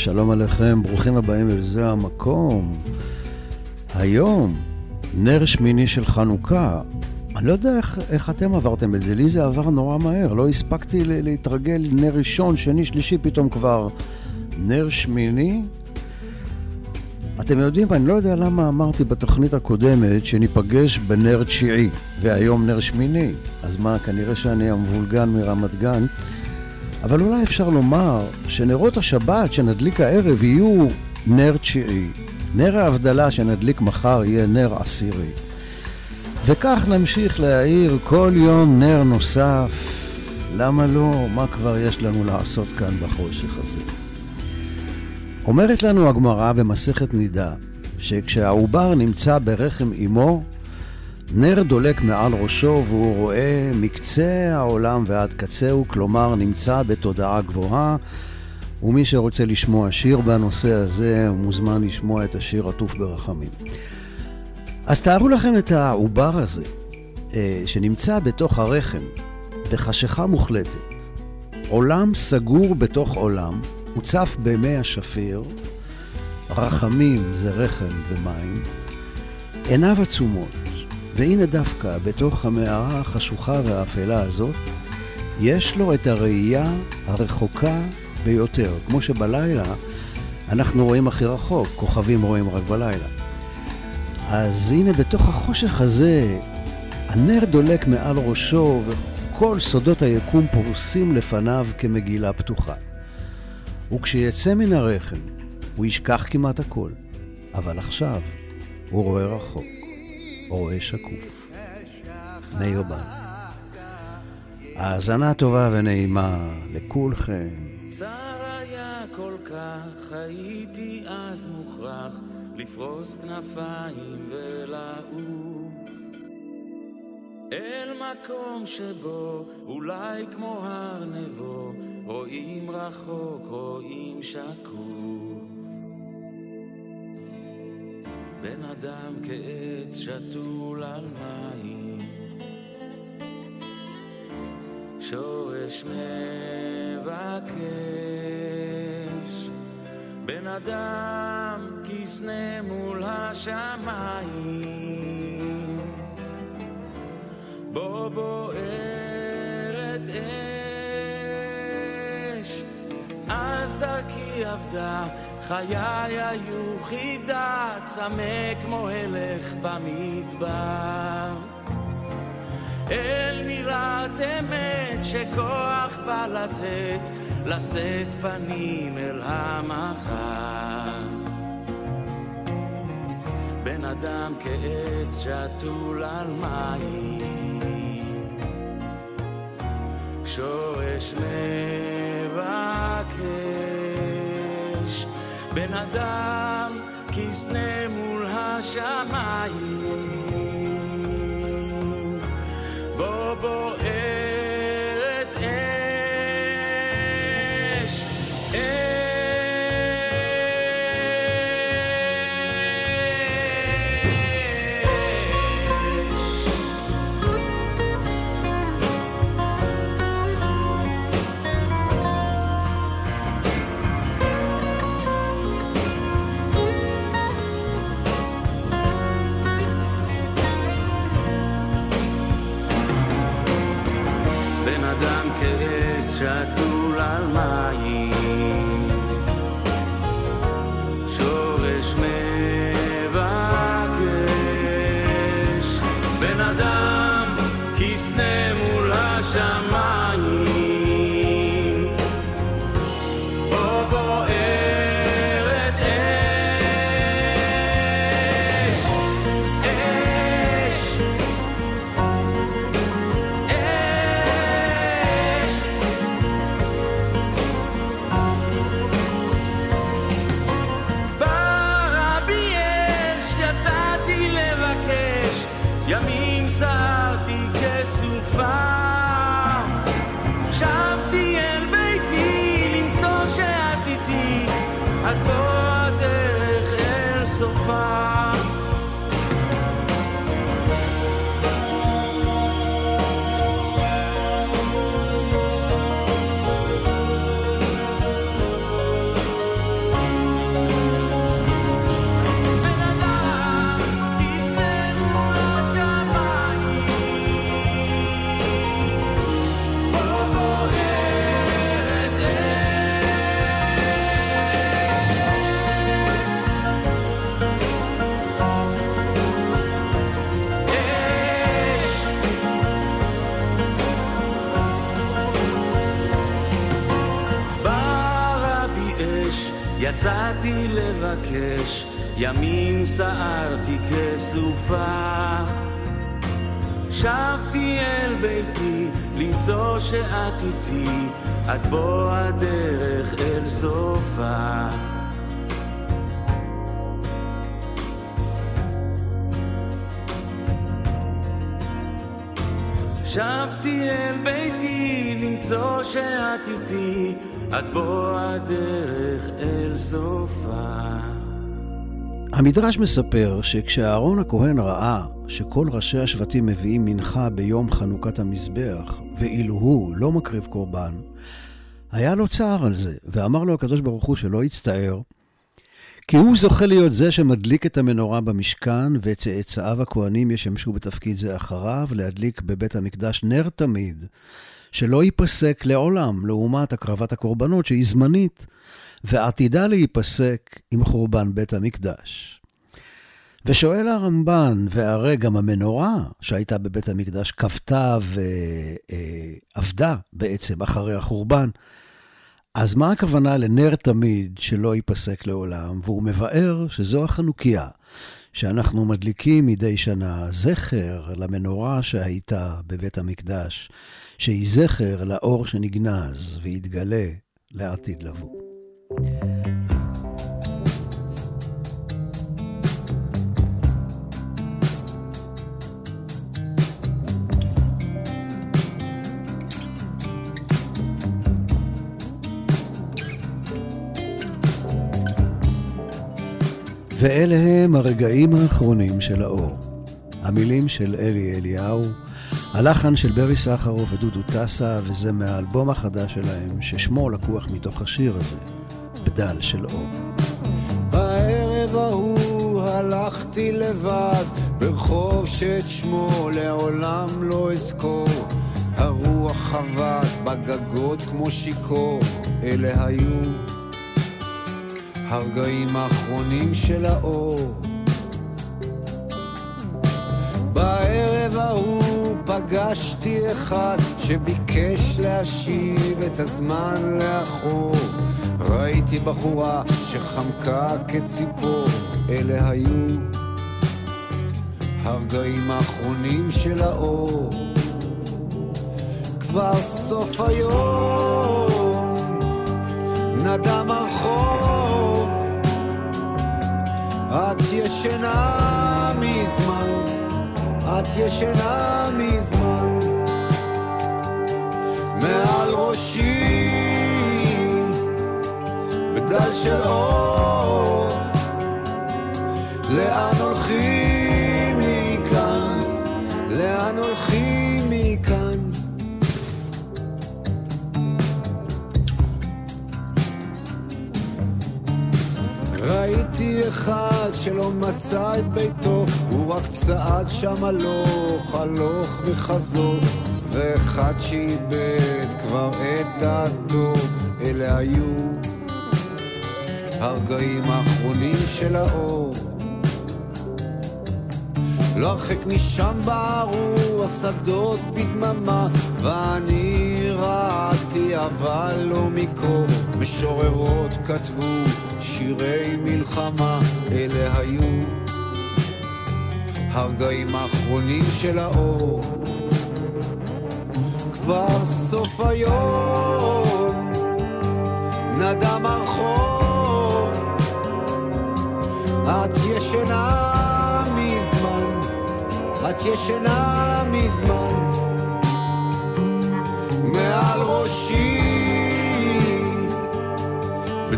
שלום עליכם, ברוכים הבאים אל זה המקום. היום, נר שמיני של חנוכה. אני לא יודע איך, איך אתם עברתם את זה, לי זה עבר נורא מהר, לא הספקתי להתרגל נר ראשון, שני, שלישי, פתאום כבר נר שמיני. אתם יודעים, אני לא יודע למה אמרתי בתוכנית הקודמת שניפגש בנר תשיעי, והיום נר שמיני. אז מה, כנראה שאני המבולגן מרמת גן. אבל אולי אפשר לומר שנרות השבת שנדליק הערב יהיו נר תשיעי. נר ההבדלה שנדליק מחר יהיה נר עשירי. וכך נמשיך להאיר כל יום נר נוסף. למה לא? מה כבר יש לנו לעשות כאן בחושך הזה? אומרת לנו הגמרא במסכת נידה, שכשהעובר נמצא ברחם אמו, נר דולק מעל ראשו והוא רואה מקצה העולם ועד קצהו, כלומר נמצא בתודעה גבוהה. ומי שרוצה לשמוע שיר בנושא הזה, הוא מוזמן לשמוע את השיר עטוף ברחמים. אז תארו לכם את העובר הזה, אה, שנמצא בתוך הרחם, בחשיכה מוחלטת. עולם סגור בתוך עולם, מוצף במי השפיר, רחמים זה רחם ומים, עיניו עצומות, והנה דווקא בתוך המערה החשוכה והאפלה הזאת, יש לו את הראייה הרחוקה ביותר. כמו שבלילה אנחנו רואים הכי רחוק, כוכבים רואים רק בלילה. אז הנה בתוך החושך הזה, הנר דולק מעל ראשו וכל סודות היקום פרוסים לפניו כמגילה פתוחה. וכשיצא מן הרחם, הוא ישכח כמעט הכל, אבל עכשיו הוא רואה רחוק. רואה שקוף. מאיר בן. האזנה טובה ונעימה לכולכם. צר היה כל כך, הייתי אז מוכרח לפרוס כנפיים ולעוף. אל מקום שבו אולי כמו הר נבו רואים רחוק, רואים שקוף. בן אדם כעץ שתול על מים, שורש מבקש, בן אדם כסנה מול השמיים, בו בוערת אש, אז דרכי עבדה חיי היו חידה, צמא כמו הלך במדבר. אל מירת אמת שכוח בא לתת, לשאת פנים אל המחר. בן אדם כעץ שתול על מים, שורש מבקר. בן אדם כסנה מול השמיים. בוא בוער יצאתי לבקש, ימים סערתי כסופה. שבתי אל ביתי, למצוא שאת איתי, עד בוא הדרך אל סופה. שבתי אל ביתי, למצוא שאת איתי, עד בוא הדרך אל סופה. המדרש מספר שכשאהרון הכהן ראה שכל ראשי השבטים מביאים מנחה ביום חנוכת המזבח, ואילו הוא לא מקריב קורבן, היה לו צער על זה, ואמר לו הקדוש ברוך הוא שלא יצטער, כי הוא זוכה להיות זה שמדליק את המנורה במשכן, וצאצאיו הכהנים ישמשו בתפקיד זה אחריו, להדליק בבית המקדש נר תמיד, שלא ייפסק לעולם, לעומת הקרבת הקורבנות שהיא זמנית, ועתידה להיפסק עם חורבן בית המקדש. ושואל הרמב"ן, והרי גם המנורה שהייתה בבית המקדש כבתה ועבדה בעצם אחרי החורבן, אז מה הכוונה לנר תמיד שלא ייפסק לעולם? והוא מבאר שזו החנוכיה, שאנחנו מדליקים מדי שנה זכר למנורה שהייתה בבית המקדש, שהיא זכר לאור שנגנז ויתגלה לעתיד לבוא. ואלה הם הרגעים האחרונים של האור. המילים של אלי אליהו, הלחן של ברי סחרוף ודודו טסה, וזה מהאלבום החדש שלהם, ששמו לקוח מתוך השיר הזה, בדל של אור. בערב ההוא הלכתי לבד ברחוב שאת שמו לעולם לא אזכור הרוח חבט בגגות כמו שיכור אלה היו הרגעים האחרונים של האור בערב ההוא פגשתי אחד שביקש להשיב את הזמן לאחור. ראיתי בחורה שחמקה כציפור. אלה היו הרגעים האחרונים של האור. כבר סוף היום נדם הרחוב. את ישנה מזמן את ישנה מזמן מעל ראשי בדל של אור. לאן הולכים ראיתי אחד שלא מצא את ביתו, הוא רק צעד שם הלוך, הלוך וחזור, ואחד שאיבד כבר את דעתו, אלה היו הרגעים האחרונים של האור. לא הרחק משם בערו השדות בדממה, ואני רעדתי אבל לא מקור. משוררות כתבו שירי מלחמה, אלה היו הרגעים האחרונים של האור. כבר סוף היום נדם הרחוב, את ישנה מזמן, את ישנה מזמן, מעל ראשי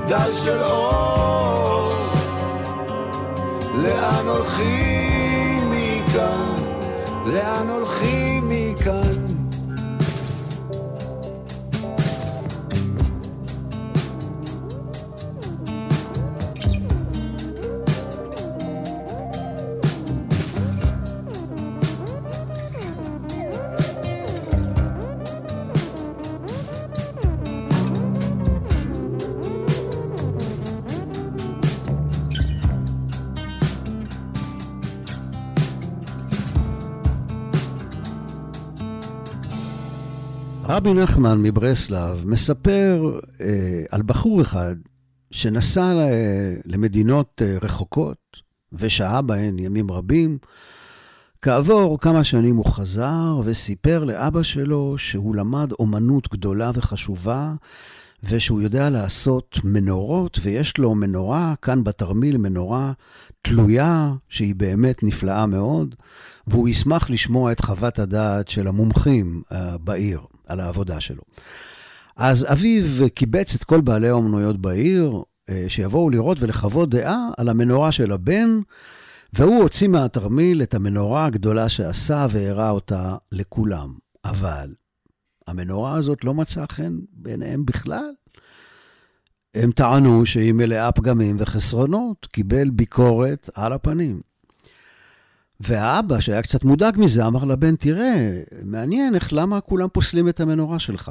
בדל של אור. לאן הולכים מכאן? לאן הולכים מכאן? רבי נחמן מברסלב מספר אה, על בחור אחד שנסע למדינות אה, רחוקות ושהה בהן ימים רבים. כעבור כמה שנים הוא חזר וסיפר לאבא שלו שהוא למד אומנות גדולה וחשובה, ושהוא יודע לעשות מנורות, ויש לו מנורה, כאן בתרמיל מנורה תלויה, שהיא באמת נפלאה מאוד, והוא ישמח לשמוע את חוות הדעת של המומחים uh, בעיר. על העבודה שלו. אז אביו קיבץ את כל בעלי האומנויות בעיר, אה, שיבואו לראות ולחוות דעה על המנורה של הבן, והוא הוציא מהתרמיל את המנורה הגדולה שעשה והראה אותה לכולם. אבל המנורה הזאת לא מצאה חן בעיניהם בכלל. הם טענו שהיא מלאה פגמים וחסרונות, קיבל ביקורת על הפנים. והאבא, שהיה קצת מודאג מזה, אמר לבן, תראה, מעניין איך, למה כולם פוסלים את המנורה שלך?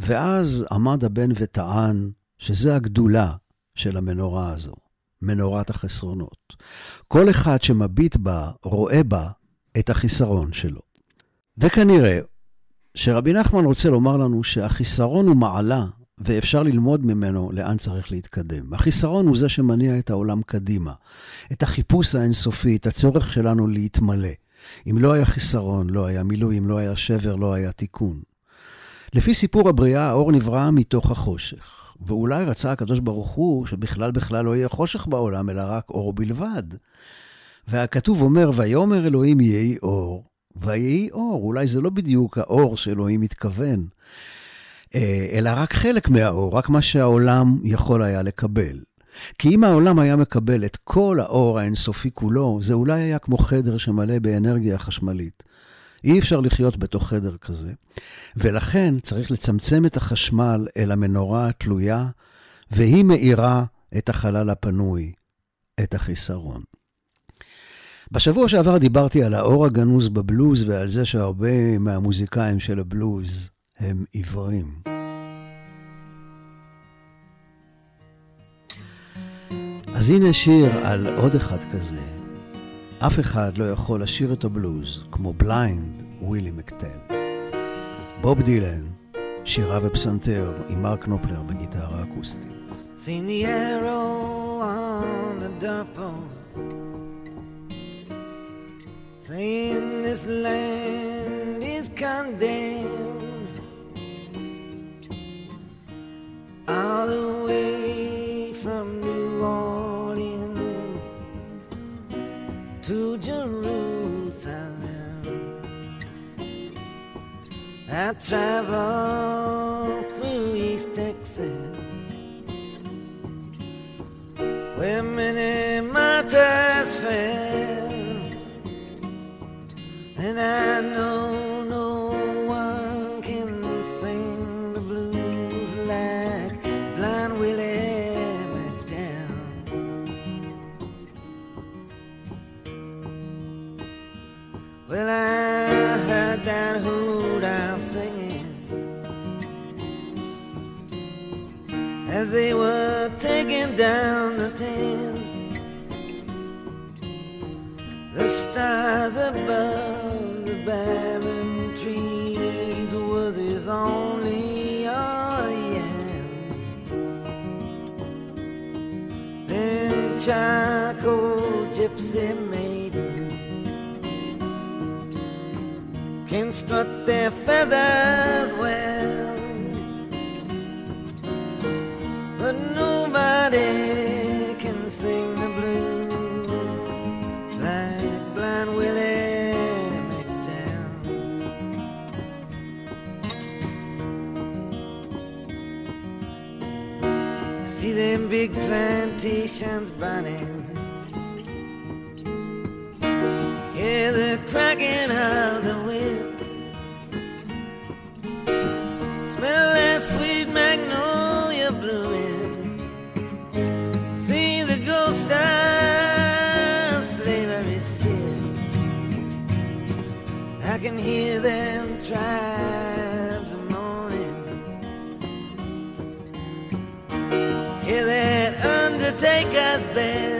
ואז עמד הבן וטען שזה הגדולה של המנורה הזו, מנורת החסרונות. כל אחד שמביט בה, רואה בה את החיסרון שלו. וכנראה שרבי נחמן רוצה לומר לנו שהחיסרון הוא מעלה ואפשר ללמוד ממנו לאן צריך להתקדם. החיסרון הוא זה שמניע את העולם קדימה, את החיפוש האינסופי, את הצורך שלנו להתמלא. אם לא היה חיסרון, לא היה מילוי, אם לא היה שבר, לא היה תיקון. לפי סיפור הבריאה, האור נברא מתוך החושך. ואולי רצה הקדוש ברוך הוא שבכלל בכלל לא יהיה חושך בעולם, אלא רק אור בלבד. והכתוב אומר, ויאמר אלוהים יהי אור, ויהי אור. אולי זה לא בדיוק האור שאלוהים מתכוון. אה, אלא רק חלק מהאור, רק מה שהעולם יכול היה לקבל. כי אם העולם היה מקבל את כל האור האינסופי כולו, זה אולי היה כמו חדר שמלא באנרגיה חשמלית. אי אפשר לחיות בתוך חדר כזה, ולכן צריך לצמצם את החשמל אל המנורה התלויה, והיא מאירה את החלל הפנוי, את החיסרון. בשבוע שעבר דיברתי על האור הגנוז בבלוז ועל זה שהרבה מהמוזיקאים של הבלוז הם עיוורים. אז הנה שיר על עוד אחד כזה. אף אחד לא יכול לשיר את הבלוז כמו בליינד ווילי מקטל. בוב דילן, שירה ופסנתר עם מרק נופלר בגיטרה אקוסטית. Seen the arrow on the doorpost Saying this land is condemned all the way from New Orleans to Jerusalem. I traveled through East Texas, where many martyrs fell, and I know down the tents. The stars above the barren trees was his only audience. Then charcoal gypsy maidens can strut their feathers well, nobody can sing the blues like Blind Willie McDowell. See them big plantations burning. Hear the cracking of the make us better.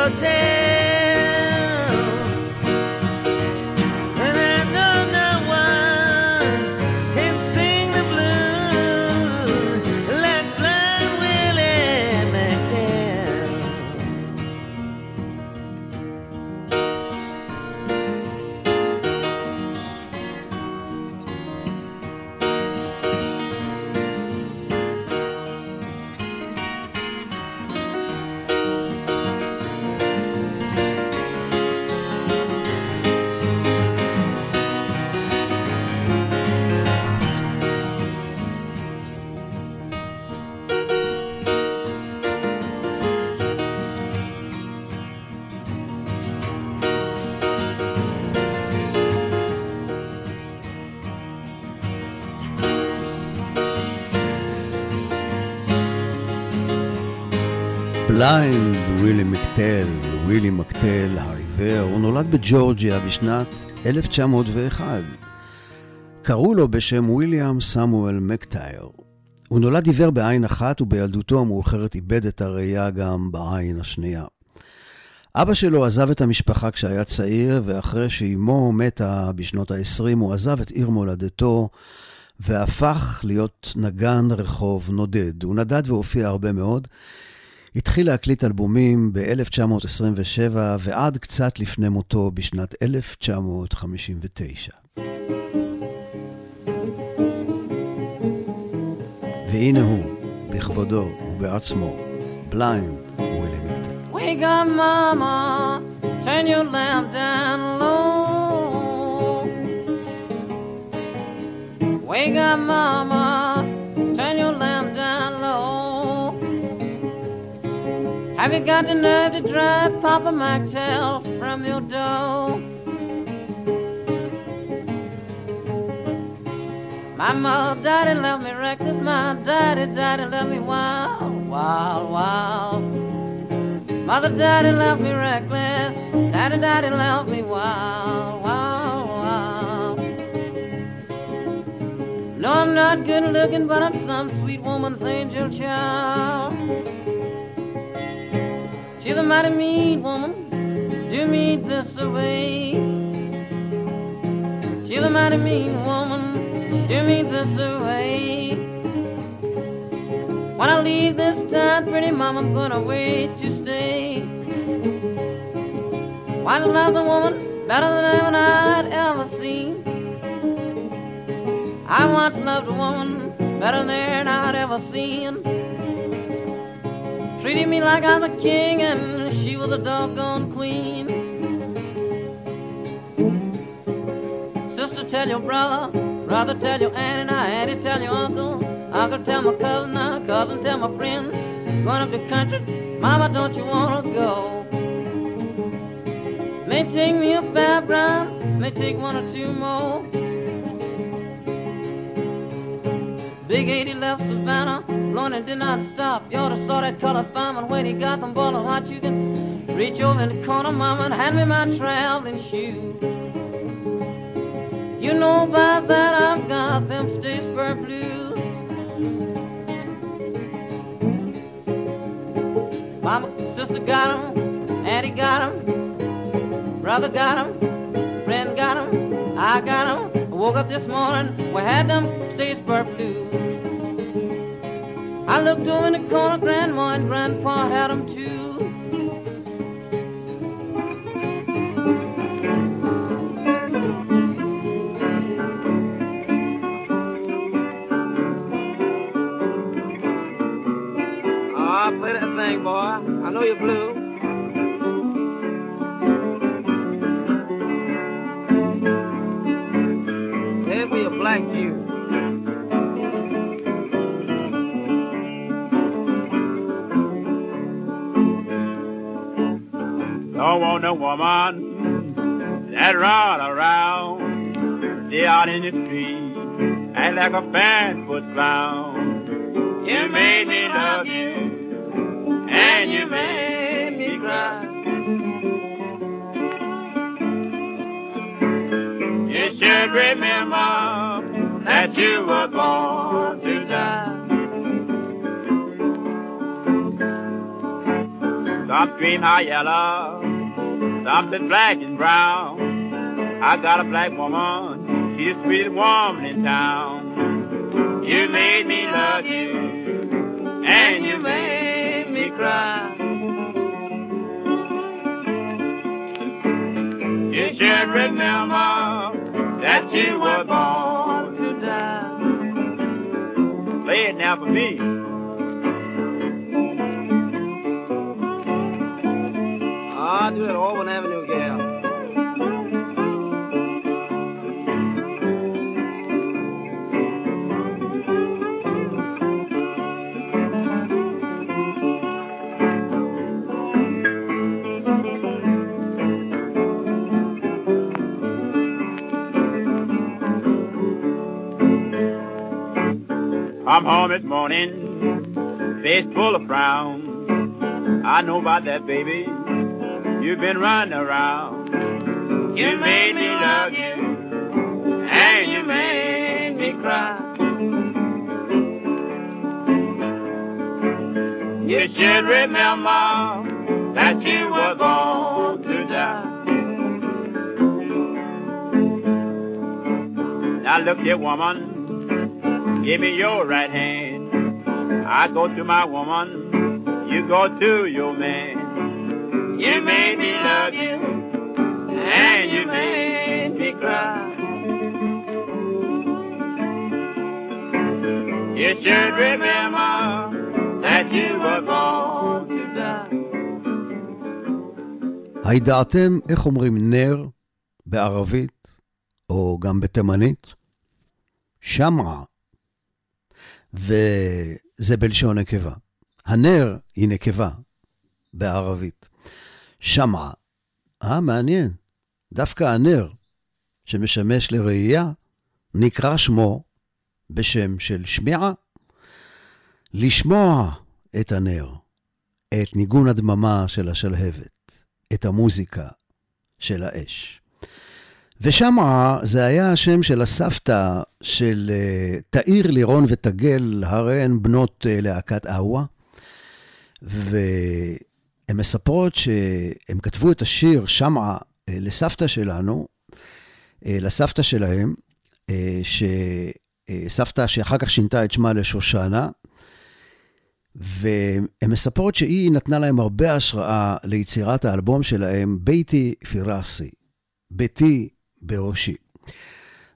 Hotel. בליינד, ווילי מקטל, ווילי מקטל העיוור, הוא נולד בג'ורג'יה בשנת 1901. קראו לו בשם ויליאם סמואל מקטייר. הוא נולד עיוור בעין אחת ובילדותו המאוחרת איבד את הראייה גם בעין השנייה. אבא שלו עזב את המשפחה כשהיה צעיר, ואחרי שאימו מתה בשנות ה-20, הוא עזב את עיר מולדתו והפך להיות נגן רחוב נודד. הוא נדד והופיע הרבה מאוד. התחיל להקליט אלבומים ב-1927 ועד קצת לפני מותו בשנת 1959. והנה הוא, בכבודו ובעצמו, בליינד ווילי מקטל. Wake up. Wake up, mama, Have you got the nerve to drive Papa Maxwell from your door? My mom, daddy left me reckless, my daddy, daddy left me wild, wild, wild. Mother, daddy left me reckless. Daddy, daddy left me wild, wild, wild. No, I'm not good looking, but I'm some sweet woman's angel child. She's a mighty mean woman, do me this away. She's a mighty mean woman, do me this away. When I leave this town, pretty mama, I'm gonna wait to stay. Why love a woman better than anyone I'd ever seen. I once loved a woman better than I'd ever seen. Treated me like I was a king and she was a doggone queen. Sister, tell your brother, brother, tell your auntie, now auntie, tell your uncle, uncle, tell my cousin, now cousin, tell my friend. Going up the country, mama, don't you wanna go? May take me a fair brown, may take one or two more. Big 80 left Savannah, and did not stop. You ought to saw that colored fireman when he got them ball of oh, hot. You can reach over in the corner, mama, and hand me my traveling shoes. You know by that I've got them Statesboro blues. Mama, sister got 'em, auntie got 'em, brother got 'em, friend got 'em, I got 'em. Woke up this morning, we had them Statesboro blues. I looked over in the corner, Grandma and Grandpa had them too. Ah, play that thing, boy. I know you're blue. Woman that run around, out in the street, and like a fan clown. You made me love you, and you made me cry. You should remember that you were born to die. Some cream high yellow, something black and brown. I got a black woman, she's the sweetest woman in town. You made me love you, and you made me cry. You should remember that you were born to die. Play it now for me. Avenue. I'm home this morning, face full of frown. I know about that, baby. You've been running around. You made me love you, and you made me cry. You should remember that you were born to die. Now look here, woman, give me your right hand. I go to my woman, you go to your man. You made me love you, and you made me cry. You should remember that you were born. הידעתם איך אומרים נר בערבית, או גם בתימנית? שמעה. וזה בלשון נקבה. הנר היא נקבה בערבית. שמעה. אה, מעניין. דווקא הנר שמשמש לראייה, נקרא שמו בשם של שמיעה. לשמוע את הנר, את ניגון הדממה של השלהבת, את המוזיקה של האש. ושם זה היה השם של הסבתא של אה, תאיר, לירון ותגל, הרי הן בנות אה, להקת אהווה. והן מספרות שהן כתבו את השיר שמעה לסבתא שלנו, לסבתא שלהם, שסבתא שאחר כך שינתה את שמה לשושנה, והן מספרות שהיא נתנה להם הרבה השראה ליצירת האלבום שלהם, ביתי פירסי, ביתי בראשי.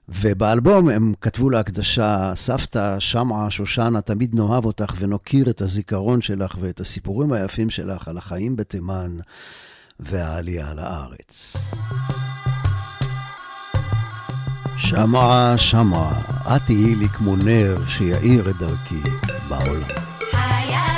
ובאלבום הם כתבו להקדשה, סבתא, שמעה, שושנה, תמיד נאהב אותך ונוקיר את הזיכרון שלך ואת הסיפורים היפים שלך על החיים בתימן והעלייה לארץ. שמעה, שמעה, את תהיי לי כמו נר שיאיר את דרכי בעולם. היה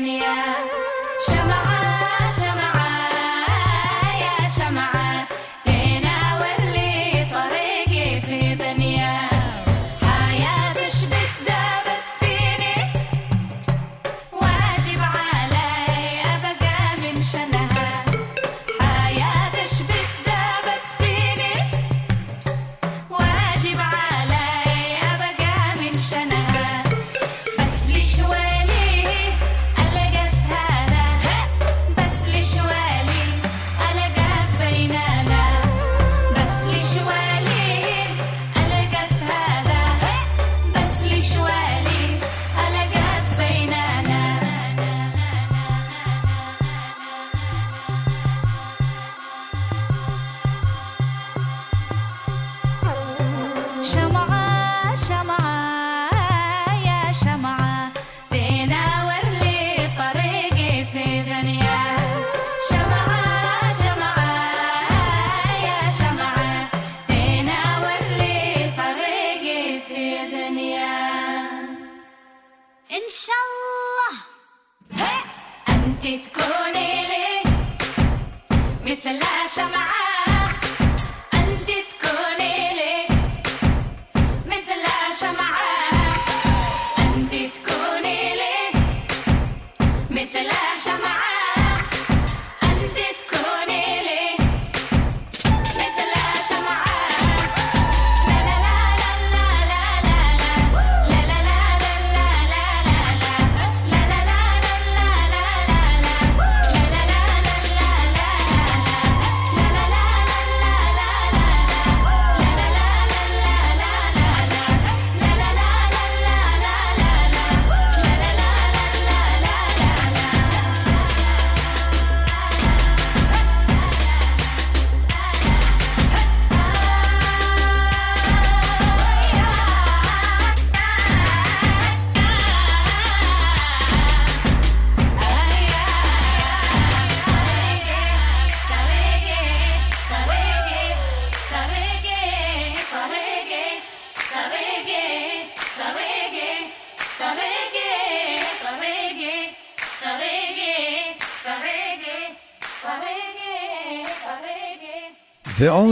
Mania.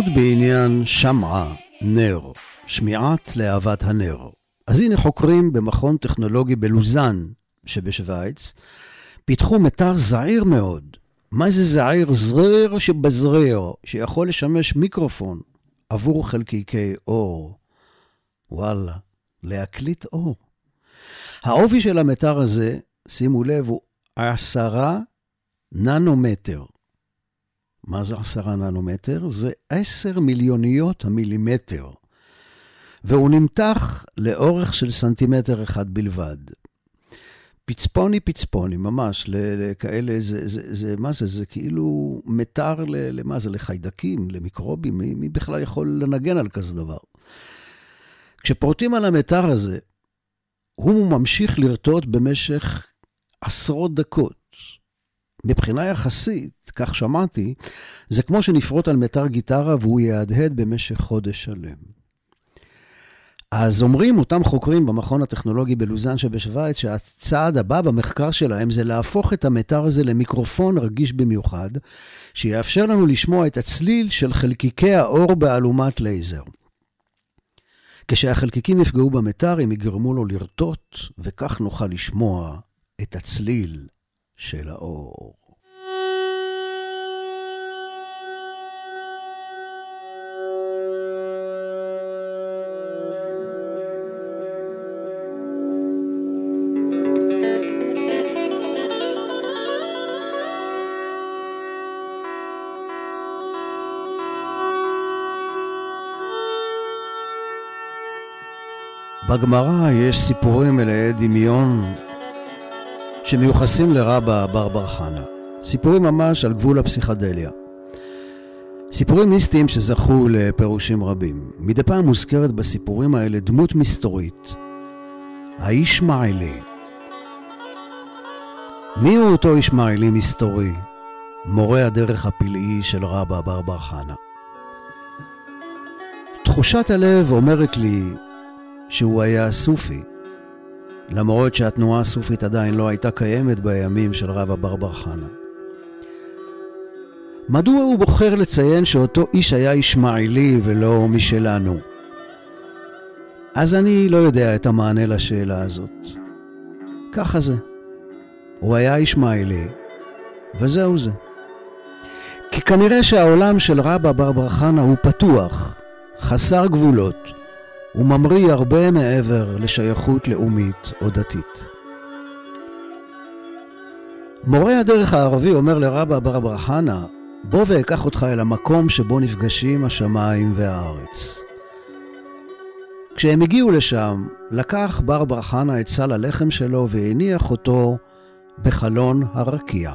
בעניין שמעה, נר, שמיעת להבת הנר. אז הנה חוקרים במכון טכנולוגי בלוזאן שבשוויץ, פיתחו מיתר זעיר מאוד. מה זה זעיר? זריר שבזריר, שיכול לשמש מיקרופון עבור חלקיקי אור. וואלה, להקליט אור. העובי של המיתר הזה, שימו לב, הוא עשרה ננומטר. מה זה עשרה ננומטר? זה עשר מיליוניות המילימטר. והוא נמתח לאורך של סנטימטר אחד בלבד. פצפוני פצפוני, ממש, לכאלה, זה, זה, זה, מה זה? זה כאילו מיתר, למה זה? לחיידקים, למיקרובים, מי, מי בכלל יכול לנגן על כזה דבר? כשפורטים על המתר הזה, הוא ממשיך לרטוט במשך עשרות דקות. מבחינה יחסית, כך שמעתי, זה כמו שנפרוט על מיתר גיטרה והוא יהדהד במשך חודש שלם. אז אומרים אותם חוקרים במכון הטכנולוגי בלוזאן שבשוויץ, שהצעד הבא במחקר שלהם זה להפוך את המתר הזה למיקרופון רגיש במיוחד, שיאפשר לנו לשמוע את הצליל של חלקיקי האור באלומת לייזר. כשהחלקיקים יפגעו במתר, הם יגרמו לו לרטוט, וכך נוכל לשמוע את הצליל של האור. בגמרא יש סיפורים מלאי דמיון שמיוחסים לרבה ברבר חנה. סיפורים ממש על גבול הפסיכדליה. סיפורים מיסטיים שזכו לפירושים רבים. מדי פעם מוזכרת בסיפורים האלה דמות מסתורית, הישמעאלי. מי הוא אותו ישמעאלי מסתורי, מורה הדרך הפלאי של רבה ברבר חנה? תחושת הלב אומרת לי שהוא היה סופי, למרות שהתנועה הסופית עדיין לא הייתה קיימת בימים של רבא ברבר חנה. מדוע הוא בוחר לציין שאותו איש היה ישמעאלי ולא משלנו? אז אני לא יודע את המענה לשאלה הזאת. ככה זה. הוא היה ישמעאלי, וזהו זה. כי כנראה שהעולם של רבא ברבר חנה הוא פתוח, חסר גבולות, וממריא הרבה מעבר לשייכות לאומית או דתית. מורה הדרך הערבי אומר לרבא ברבר חנה, בוא ואקח אותך אל המקום שבו נפגשים השמיים והארץ. כשהם הגיעו לשם, לקח ברבר חנה את סל הלחם שלו והניח אותו בחלון הרקיע.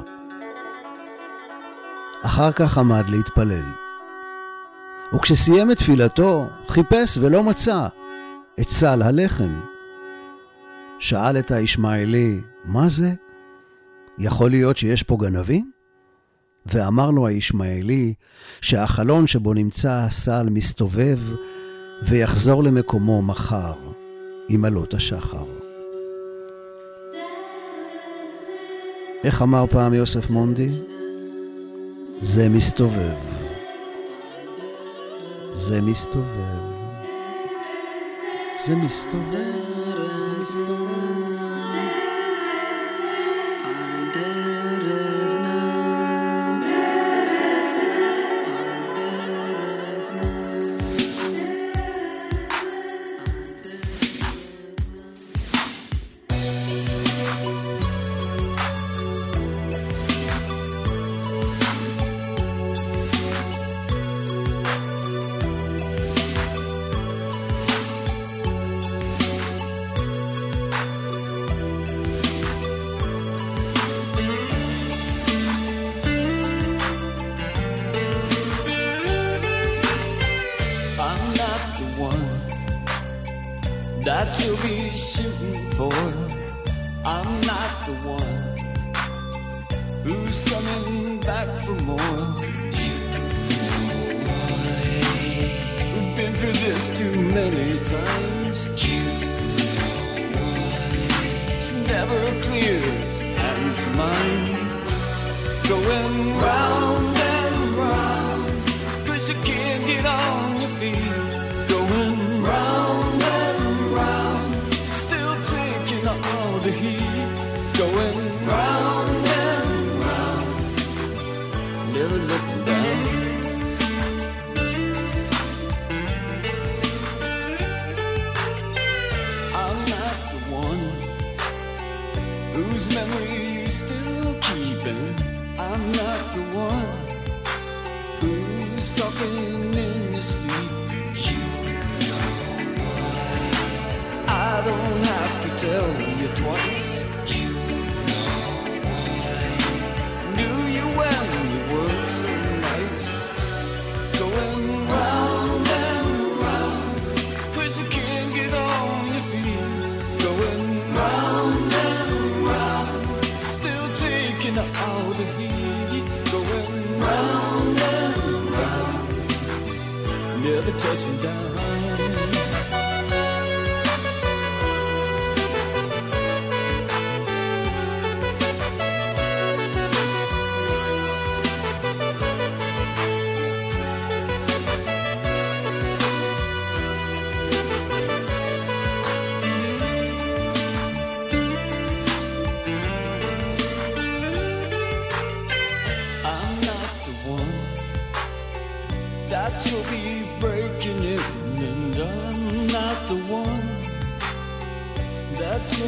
אחר כך עמד להתפלל. וכשסיים את תפילתו, חיפש ולא מצא את סל הלחם. שאל את הישמעאלי, מה זה? יכול להיות שיש פה גנבים? ואמר לו הישמעאלי שהחלון שבו נמצא הסל מסתובב ויחזור למקומו מחר, עם עלות השחר. איך אמר פעם יוסף מונדי? זה מסתובב. זה מסתובב. זה מסתובב, מסתובב. that you'll be shooting for. I'm not the one who's coming back for more. You know why? We've been through this too many times.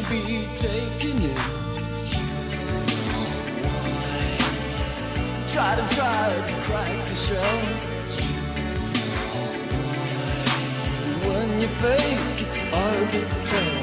Be taking in. Try to try to crack the shell. When you fake, it's hard to tell.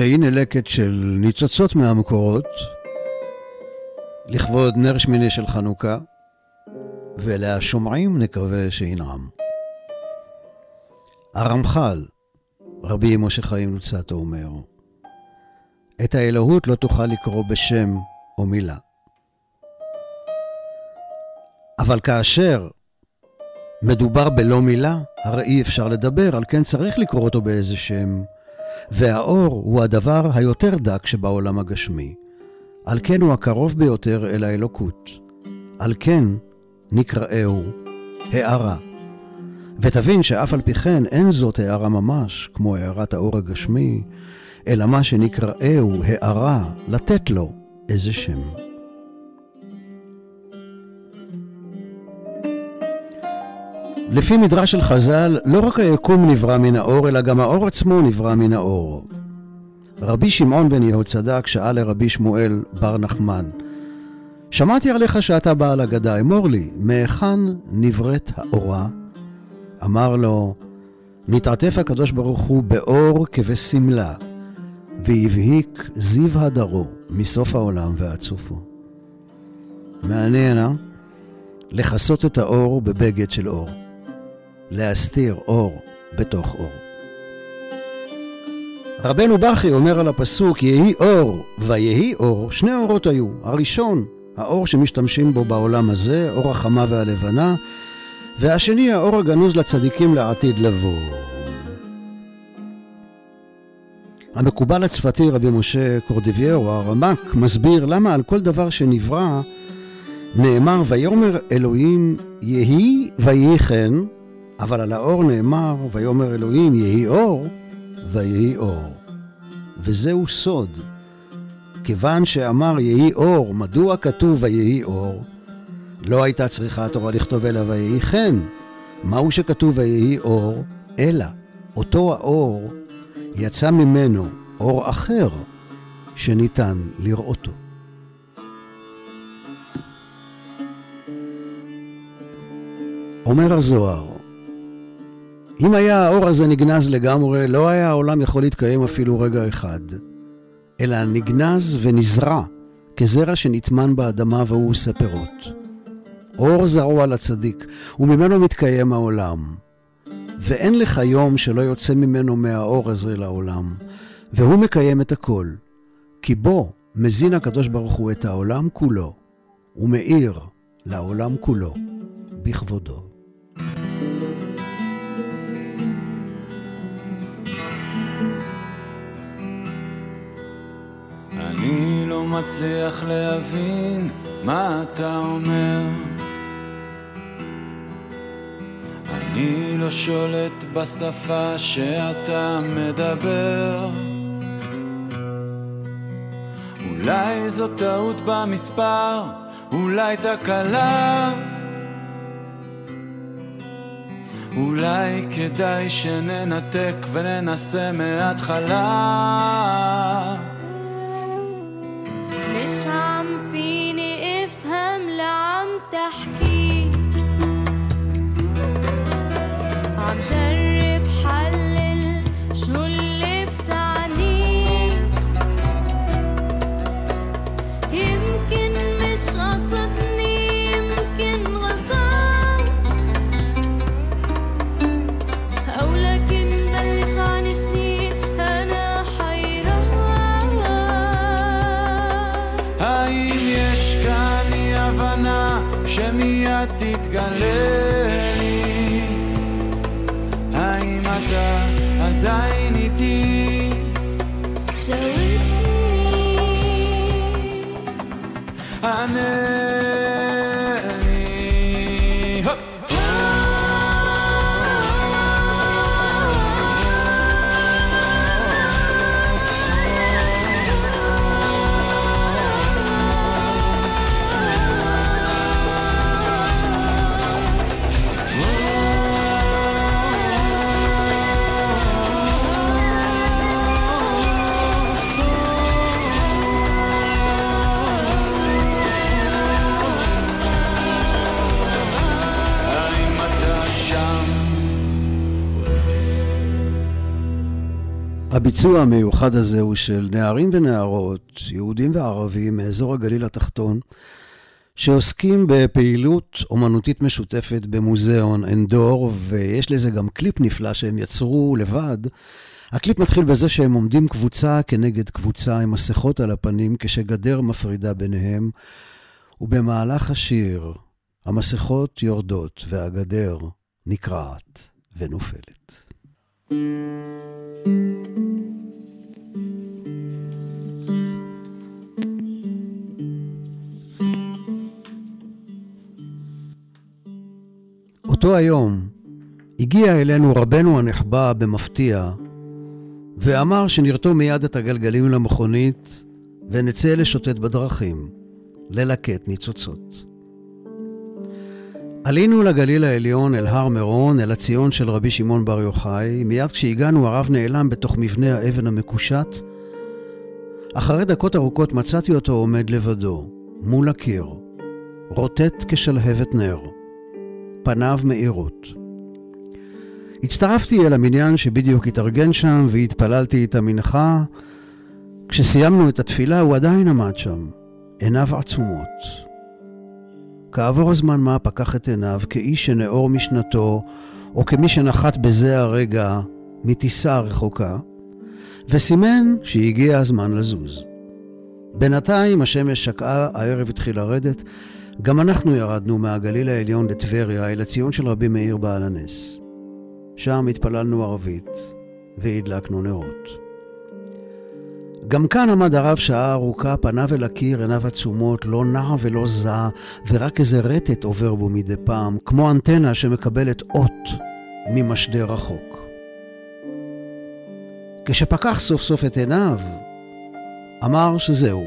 והנה לקט של ניצוצות מהמקורות, לכבוד נר שמיני של חנוכה, ולשומעים נקווה שינעם. הרמח"ל, רבי משה חיים לוצטו אומר, את האלוהות לא תוכל לקרוא בשם או מילה. אבל כאשר מדובר בלא מילה, הרי אי אפשר לדבר, על כן צריך לקרוא אותו באיזה שם. והאור הוא הדבר היותר דק שבעולם הגשמי. על כן הוא הקרוב ביותר אל האלוקות. על כן נקראהו הארה. ותבין שאף על פי כן אין זאת הארה ממש, כמו הארת האור הגשמי, אלא מה שנקראהו הארה, לתת לו איזה שם. לפי מדרש של חז"ל, לא רק היקום נברא מן האור, אלא גם האור עצמו נברא מן האור. רבי שמעון בן יהוצדק שאל לרבי שמואל בר נחמן, שמעתי עליך שאתה בעל אגדה, אמור לי, מהיכן נבראת האורה? אמר לו, מתעטף הקדוש ברוך הוא באור כבשמלה, והבהיק זיו הדרו מסוף העולם ועד סופו. מעניין, אה? לכסות את האור בבגד של אור. להסתיר אור בתוך אור. רבנו בכי אומר על הפסוק, יהי אור ויהי אור, שני אורות היו. הראשון, האור שמשתמשים בו בעולם הזה, אור החמה והלבנה, והשני, האור הגנוז לצדיקים לעתיד לבוא. המקובל הצפתי, רבי משה קורדיביירו, הרמ"ק, מסביר למה על כל דבר שנברא נאמר, ויאמר אלוהים יהי ויהי כן, אבל על האור נאמר, ויאמר אלוהים יהי אור, ויהי אור. וזהו סוד. כיוון שאמר יהי אור, מדוע כתוב ויהי אור? לא הייתה צריכה התורה לכתוב אלא ויהי כן. מהו שכתוב ויהי אור? אלא אותו האור יצא ממנו אור אחר שניתן לראותו. אומר הזוהר, אם היה האור הזה נגנז לגמרי, לא היה העולם יכול להתקיים אפילו רגע אחד, אלא נגנז ונזרע כזרע שנטמן באדמה והוא עושה פירות. אור זרוע לצדיק, וממנו מתקיים העולם. ואין לך יום שלא יוצא ממנו מהאור הזה לעולם, והוא מקיים את הכל, כי בו מזין הקדוש ברוך הוא את העולם כולו, ומאיר לעולם כולו בכבודו. אני לא מצליח להבין מה אתה אומר. אני לא שולט בשפה שאתה מדבר. אולי זו טעות במספר, אולי תקלה. אולי כדאי שננתק וננסה מההתחלה. تحكي ענני הביצוע המיוחד הזה הוא של נערים ונערות, יהודים וערבים מאזור הגליל התחתון, שעוסקים בפעילות אומנותית משותפת במוזיאון אנדור, ויש לזה גם קליפ נפלא שהם יצרו לבד. הקליפ מתחיל בזה שהם עומדים קבוצה כנגד קבוצה עם מסכות על הפנים כשגדר מפרידה ביניהם, ובמהלך השיר המסכות יורדות והגדר נקרעת ונופלת. אותו היום הגיע אלינו רבנו הנחבא במפתיע, ואמר שנרתום מיד את הגלגלים למכונית ונצא לשוטט בדרכים, ללקט ניצוצות. עלינו לגליל העליון אל הר מירון, אל הציון של רבי שמעון בר יוחאי. מיד כשהגענו הרב נעלם בתוך מבנה האבן המקושט. אחרי דקות ארוכות מצאתי אותו עומד לבדו, מול הקיר, רוטט כשלהבת נר. פניו מאירות. הצטרפתי אל המניין שבדיוק התארגן שם והתפללתי את המנחה. כשסיימנו את התפילה הוא עדיין עמד שם, עיניו עצומות. כעבור הזמן מה פקח את עיניו כאיש שנאור משנתו, או כמי שנחת בזה הרגע מטיסה רחוקה, וסימן שהגיע הזמן לזוז. בינתיים השמש שקעה, הערב התחיל לרדת, גם אנחנו ירדנו מהגליל העליון לטבריה, אל הציון של רבי מאיר בעל הנס. שם התפללנו ערבית והדלקנו נרות. גם כאן עמד הרב שעה ארוכה, פניו אל הקיר, עיניו עצומות, לא נע ולא זע, ורק איזה רטט עובר בו מדי פעם, כמו אנטנה שמקבלת אות ממשדר רחוק. כשפקח סוף סוף את עיניו, אמר שזהו,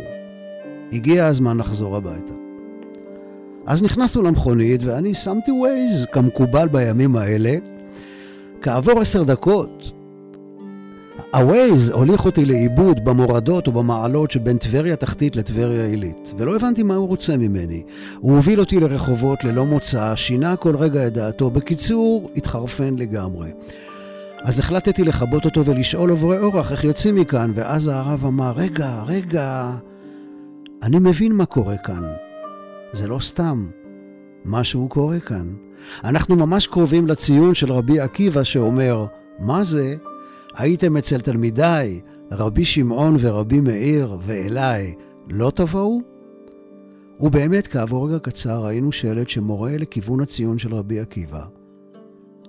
הגיע הזמן לחזור הביתה. אז נכנסנו למכונית ואני שמתי ווייז כמקובל בימים האלה. כעבור עשר דקות, הווייז הוליך אותי לאיבוד במורדות ובמעלות שבין טבריה תחתית לטבריה עילית, ולא הבנתי מה הוא רוצה ממני. הוא הוביל אותי לרחובות ללא מוצא, שינה כל רגע את דעתו, בקיצור, התחרפן לגמרי. אז החלטתי לכבות אותו ולשאול עוברי אורח איך יוצאים מכאן, ואז הרב אמר, רגע, רגע, אני מבין מה קורה כאן. זה לא סתם. משהו קורה כאן. אנחנו ממש קרובים לציון של רבי עקיבא שאומר, מה זה? הייתם אצל תלמידיי, רבי שמעון ורבי מאיר, ואליי, לא תבואו? ובאמת, כעבור רגע קצר ראינו שלט שמורה לכיוון הציון של רבי עקיבא,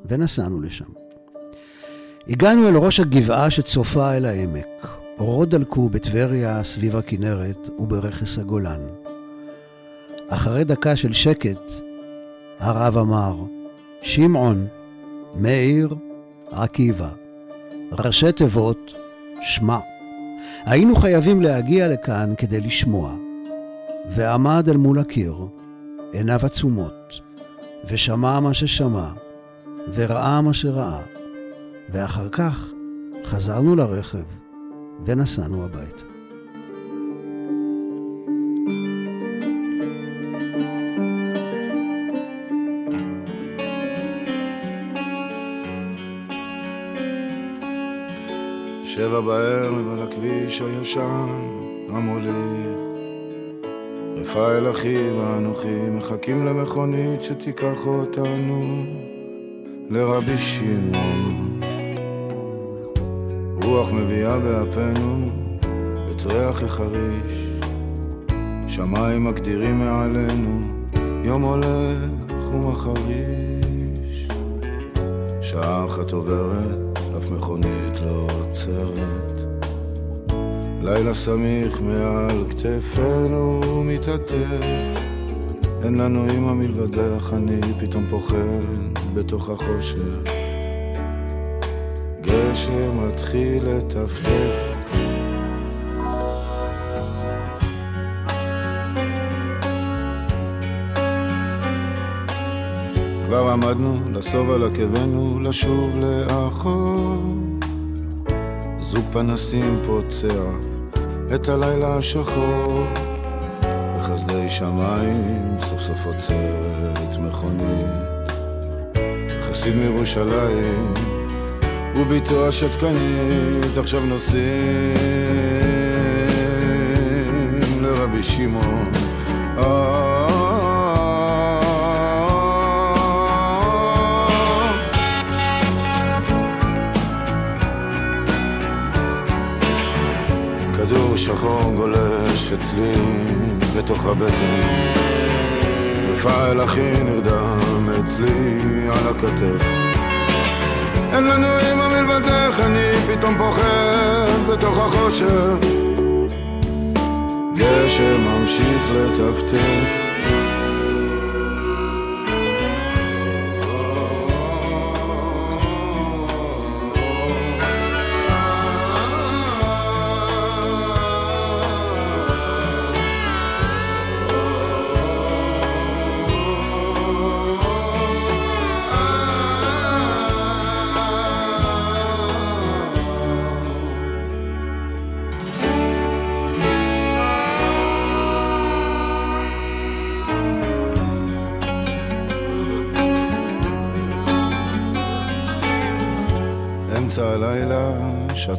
ונסענו לשם. הגענו אל ראש הגבעה שצופה אל העמק. אורות דלקו בטבריה, סביב הכנרת וברכס הגולן. אחרי דקה של שקט, הרב אמר, שמעון, מאיר, עקיבא. ראשי תיבות, שמע. היינו חייבים להגיע לכאן כדי לשמוע. ועמד אל מול הקיר, עיניו עצומות, ושמע מה ששמע, וראה מה שראה, ואחר כך חזרנו לרכב ונסענו הביתה. שבע בערב על הכביש הישן המוליך. רפאל אחי ואנוכי מחכים למכונית שתיקח אותנו לרבי שמעון. רוח מביאה באפינו את ריח החריש. שמיים מגדירים מעלינו יום הולך ומחריש. שעה אחת עוברת אף מכונית לא עוצרת. לילה סמיך מעל כתפינו מתעטף. אין לנו אמא מלבדך, אני פתאום פוחד בתוך החושך. גשם מתחיל לטפטף כבר עמדנו לסוב על עקבנו לשוב לאחור. זוג פנסים פוצע את הלילה השחור. בחסדי שמיים סוף סוף עוצרת מכונית. חסיד מירושלים וביתו השתקנית. עכשיו נוסעים לרבי שמעון כדור שחור גולש אצלי בתוך הבטן. רפאל אחי נרדם אצלי על הכתף. אין לנו אמא מלבדך, אני פתאום פוחד בתוך החושך. גשם ממשיך לטפטף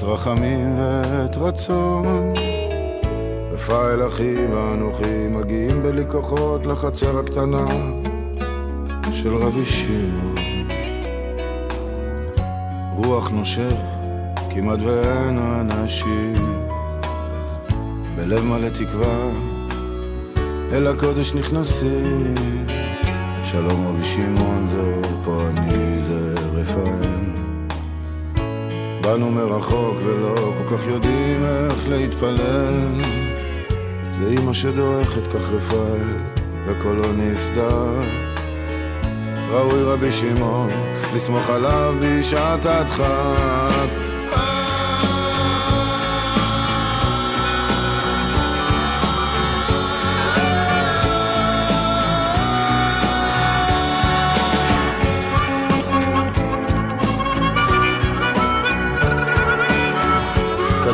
רחמים ועת רצון. רפאל אחי ואנוכי מגיעים בלי כוחות לחצר הקטנה של רבי שמעון. רוח נושך, כמעט ואין אנשים. בלב מלא תקווה, אל הקודש נכנסים. שלום רבי שמעון זה פה אני זה רפאל. באנו מרחוק ולא כל כך יודעים איך להתפלל. זה אמא שדורכת כך רפאל וקולו נסדר. ראוי רבי שמעון לסמוך עליו בשעת הדחק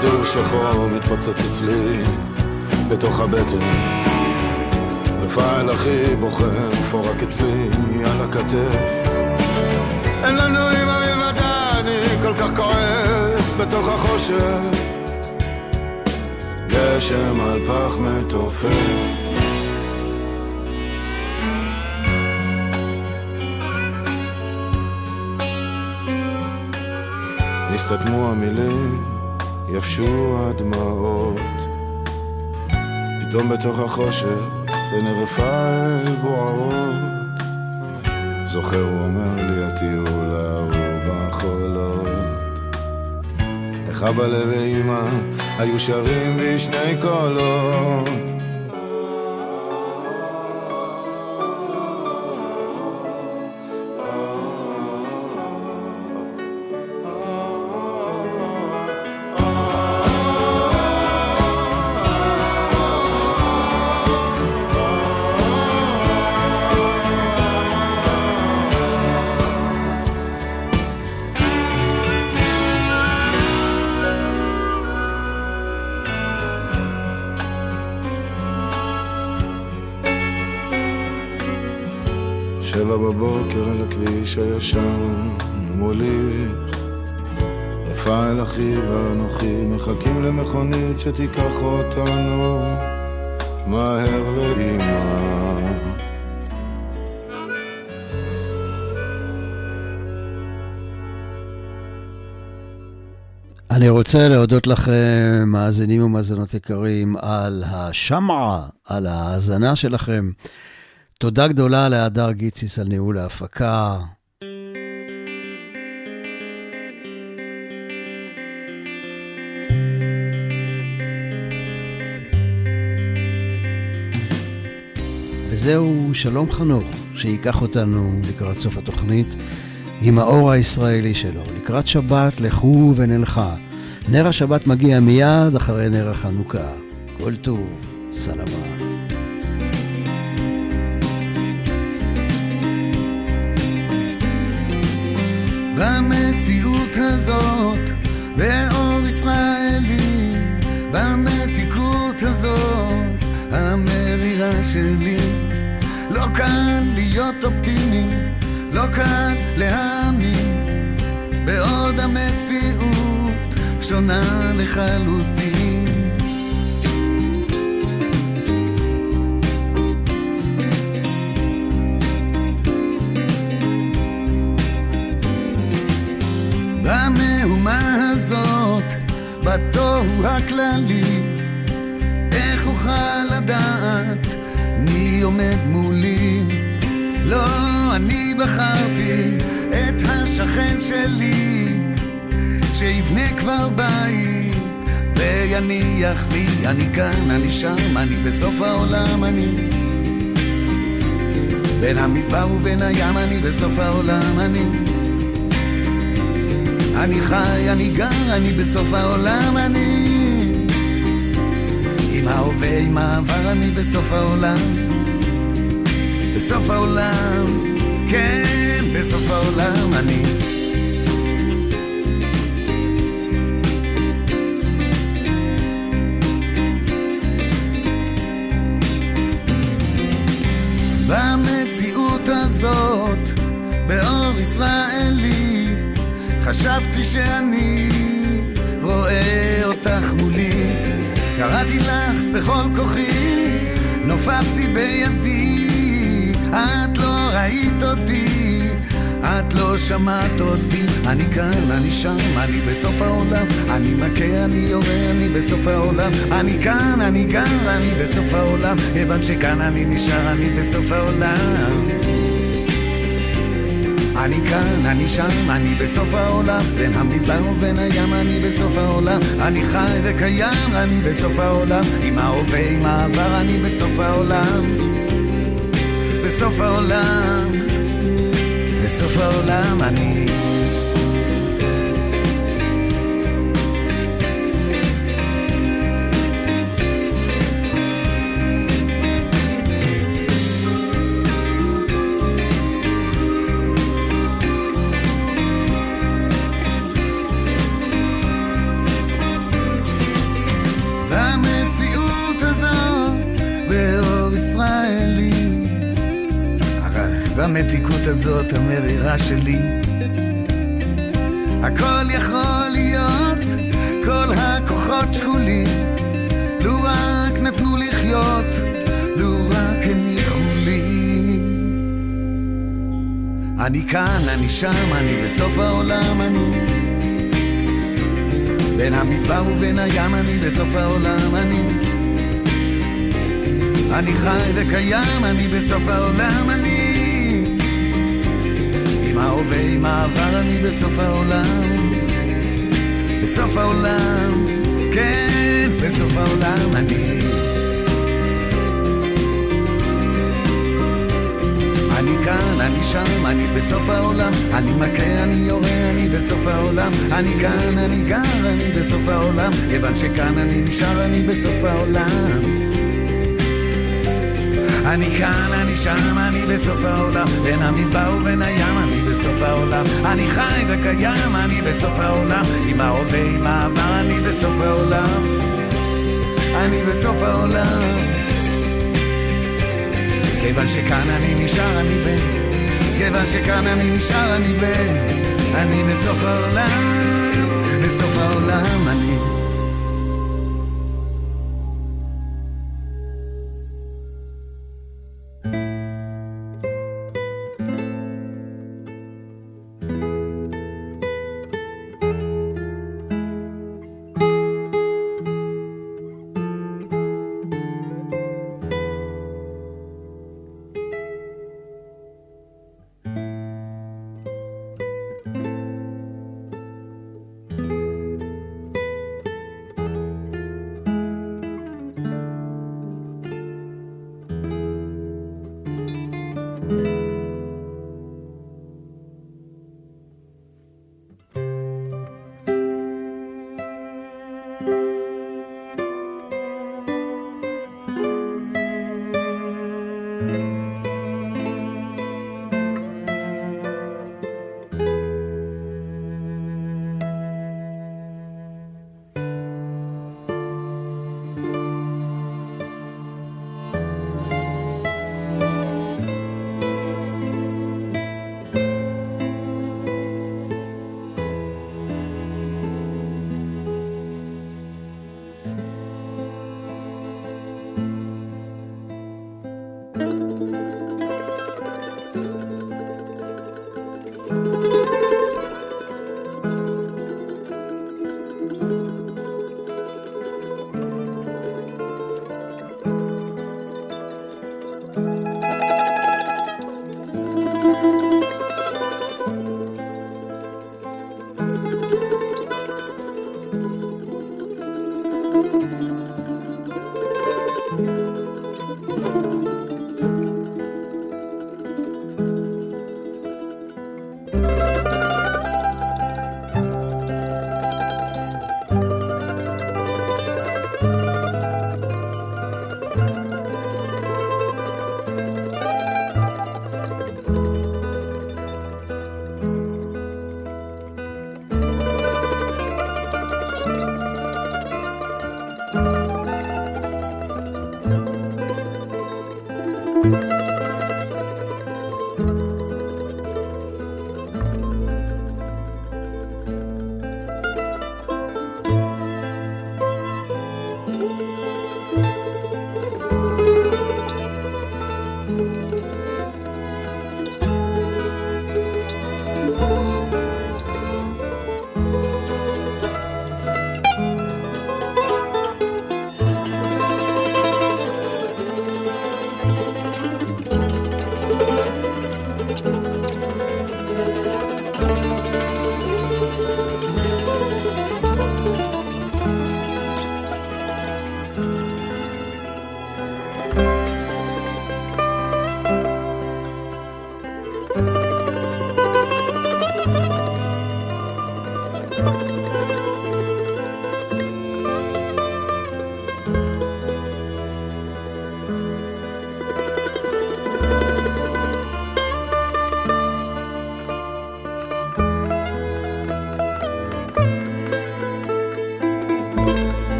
כדור שחור מתפוצץ אצלי בתוך הבטן. רפאל אחי בוחר פורק אצלי על הכתף. אין לנו אמא מלבדה, אני כל כך כועס בתוך החושך. גשם על פח מתופף. נסתתמו המילים יבשו הדמעות פתאום בתוך החושך בין רפאל בוערות. זוכר הוא אומר לי הטיול ההוא בחולות. איך אבא ואמא היו שרים בשני קולות. אני רוצה להודות לכם, מאזינים ומאזינות יקרים, על השמעה, על ההאזנה שלכם. תודה גדולה להדר גיציס על ניהול ההפקה. וזהו שלום חנוך, שייקח אותנו לקראת סוף התוכנית עם האור הישראלי שלו. לקראת שבת, לכו ונלכה. נר השבת מגיע מיד אחרי נר החנוכה. כל טוב, סלמה. במציאות הזאת, באור ישראלי, במתיקות הזאת, המרירה שלי. לא קל להיות אופטימי, לא קל להאמין, בעוד המציאות שונה לחלוטין. במהומה הזאת, בתוהו הכללי, איך אוכל לדעת מי עומד מולי? לא, אני בחרתי את השכן שלי, שיבנה כבר בית ויניח לי, אני כאן, אני שם, אני בסוף העולם, אני. בין המדבר ובין הים, אני בסוף העולם, אני. אני חי, אני גר, אני בסוף העולם, אני. עם ההווה, עם העבר, אני בסוף העולם. בסוף העולם, כן, בסוף העולם אני ישראלי חשבתי שאני רואה אותך מולי, קראתי לך בכל כוחי, נופפתי בידי, את לא ראית אותי, את לא שמעת אותי, אני כאן, אני שם, אני בסוף העולם, אני מכה, אני יורה, אני בסוף העולם, אני כאן, אני גר, אני בסוף העולם, כיוון שכאן אני נשאר, אני בסוף העולם. אני כאן, אני שם, אני בסוף העולם, בין המדבר ובין הים, אני בסוף העולם, אני חי וקיים, אני בסוף העולם, עם ההווה, עם העבר, אני בסוף העולם, בסוף העולם, בסוף העולם אני... רק במתיקות הזאת המרירה שלי, הכל יכול להיות, כל הכוחות שקולים, לו רק נתנו לחיות, לו רק הניחו לי. אני כאן, אני שם, אני בסוף העולם, אני. בין המדבר ובין הים אני בסוף העולם אני. אני חי וקיים, אני בסוף העולם, אני עם ההווה, עם העבר, אני בסוף העולם. בסוף העולם, כן, בסוף העולם אני. אני כאן, אני שם, אני בסוף העולם. אני מכה, אני יורה, אני בסוף העולם. אני כאן, אני גר, אני בסוף העולם. כיוון שכאן אני נשאר, אני בסוף העולם. אני כאן, אני שם, אני בסוף העולם. בין המדבר ובין הים, אני בסוף העולם. אני חי וקיים, אני בסוף העולם. עם ההווה, עם העבר, אני בסוף העולם. אני בסוף העולם. כיוון שכאן אני נשאר, אני בן. כיוון שכאן אני נשאר, אני בן. אני בסוף העולם בסוף העולם אני